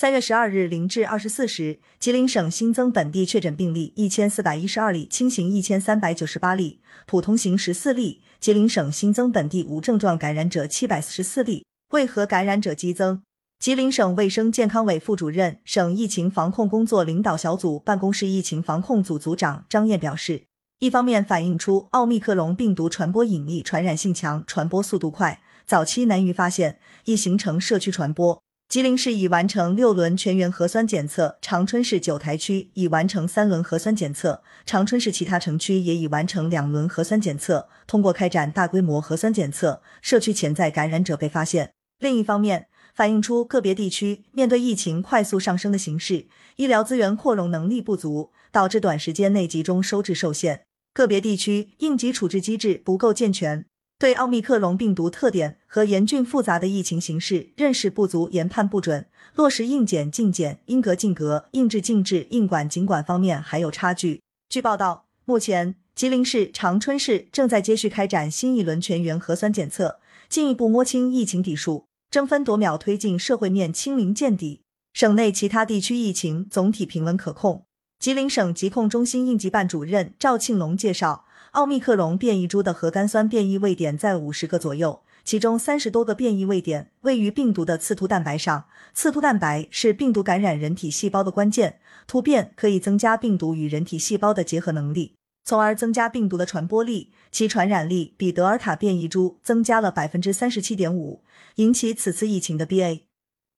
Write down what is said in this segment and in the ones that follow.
三月十二日零至二十四时，吉林省新增本地确诊病例一千四百一十二例，轻型一千三百九十八例，普通型十四例。吉林省新增本地无症状感染者七百四十四例，为何感染者激增？吉林省卫生健康委副主任、省疫情防控工作领导小组办公室疫情防控组组长张燕表示，一方面反映出奥密克戎病毒传播隐匿、传染性强、传播速度快，早期难于发现，易形成社区传播。吉林市已完成六轮全员核酸检测，长春市九台区已完成三轮核酸检测，长春市其他城区也已完成两轮核酸检测。通过开展大规模核酸检测，社区潜在感染者被发现。另一方面，反映出个别地区面对疫情快速上升的形势，医疗资源扩容能力不足，导致短时间内集中收治受限。个别地区应急处置机制不够健全。对奥密克戎病毒特点和严峻复杂的疫情形势认识不足，研判不准，落实应检尽检、应隔尽隔、应治尽治、应管尽管方面还有差距。据报道，目前吉林市、长春市正在接续开展新一轮全员核酸检测，进一步摸清疫情底数，争分夺秒推进社会面清零见底。省内其他地区疫情总体平稳可控。吉林省疾控中心应急办主任赵庆龙介绍。奥密克戎变异株的核苷酸变异位点在五十个左右，其中三十多个变异位点位于病毒的刺突蛋白上。刺突蛋白是病毒感染人体细胞的关键，突变可以增加病毒与人体细胞的结合能力，从而增加病毒的传播力。其传染力比德尔塔变异株增加了百分之三十七点五。引起此次疫情的 BA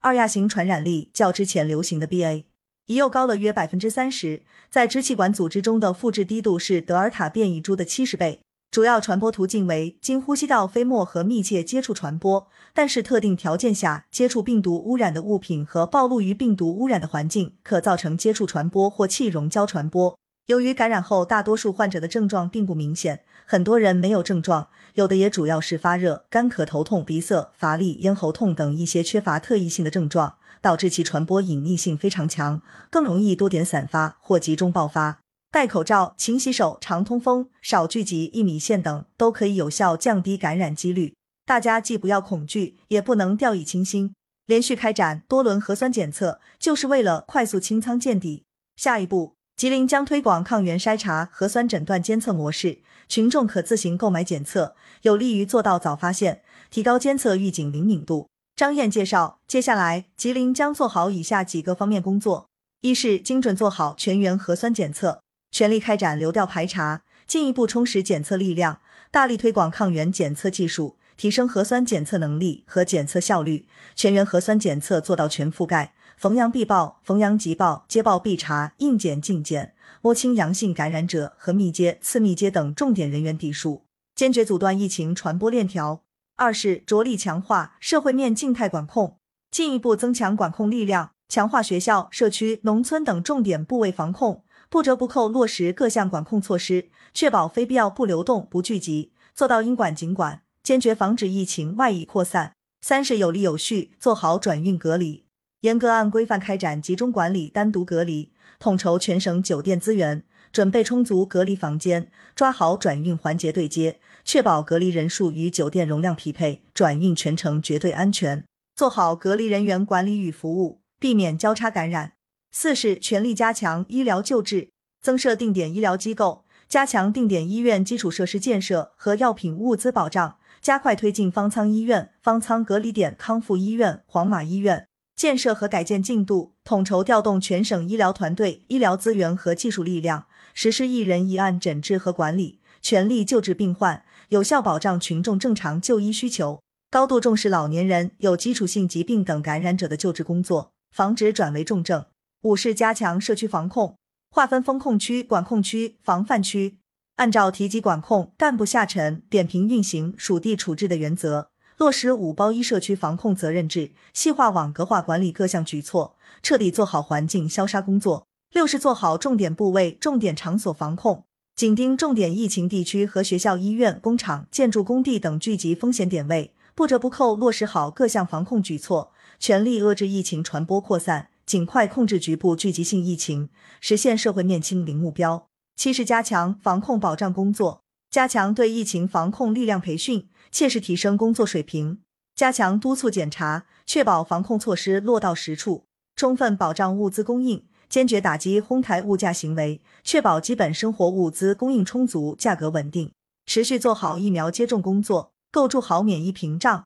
二亚型传染力较之前流行的 BA。已又高了约百分之三十，在支气管组织中的复制低度是德尔塔变异株的七十倍，主要传播途径为经呼吸道飞沫和密切接触传播，但是特定条件下接触病毒污染的物品和暴露于病毒污染的环境可造成接触传播或气溶胶传播。由于感染后大多数患者的症状并不明显，很多人没有症状，有的也主要是发热、干咳、头痛、鼻塞、乏力、咽喉痛等一些缺乏特异性的症状。导致其传播隐匿性非常强，更容易多点散发或集中爆发。戴口罩、勤洗手、常通风、少聚集一米线等，都可以有效降低感染几率。大家既不要恐惧，也不能掉以轻心。连续开展多轮核酸检测，就是为了快速清仓见底。下一步，吉林将推广抗原筛查、核酸诊断监测模式，群众可自行购买检测，有利于做到早发现，提高监测预警灵敏度。张燕介绍，接下来吉林将做好以下几个方面工作：一是精准做好全员核酸检测，全力开展流调排查，进一步充实检测力量，大力推广抗原检测技术，提升核酸检测能力和检测效率，全员核酸检测做到全覆盖，逢阳必报，逢阳即报，接报必查，应检尽检，摸清阳性感染者和密接、次密接等重点人员底数，坚决阻断疫情传播链条。二是着力强化社会面静态管控，进一步增强管控力量，强化学校、社区、农村等重点部位防控，不折不扣落实各项管控措施，确保非必要不流动、不聚集，做到应管尽管，坚决防止疫情外溢扩散。三是有力有序做好转运隔离，严格按规范开展集中管理、单独隔离，统筹全省酒店资源，准备充足隔离房间，抓好转运环节对接。确保隔离人数与酒店容量匹配，转运全程绝对安全，做好隔离人员管理与服务，避免交叉感染。四是全力加强医疗救治，增设定点医疗机构，加强定点医院基础设施建设和药品物资保障，加快推进方舱医院、方舱隔离点康复医院、黄码医院建设和改建进度，统筹调动全省医疗团队、医疗资源和技术力量，实施一人一案诊治和管理，全力救治病患。有效保障群众正常就医需求，高度重视老年人、有基础性疾病等感染者的救治工作，防止转为重症。五是加强社区防控，划分风控区、管控区、防范区，按照提级管控、干部下沉、点评运行、属地处置的原则，落实五包一社区防控责任制，细化网格化管理各项举措，彻底做好环境消杀工作。六是做好重点部位、重点场所防控。紧盯重点疫情地区和学校、医院、工厂、建筑工地等聚集风险点位，不折不扣落实好各项防控举措，全力遏制疫情传播扩散，尽快控制局部聚集性疫情，实现社会面清零目标。七是加强防控保障工作，加强对疫情防控力量培训，切实提升工作水平，加强督促检查，确保防控措施落到实处。充分保障物资供应，坚决打击哄抬物价行为，确保基本生活物资供应充足、价格稳定。持续做好疫苗接种工作，构筑好免疫屏障。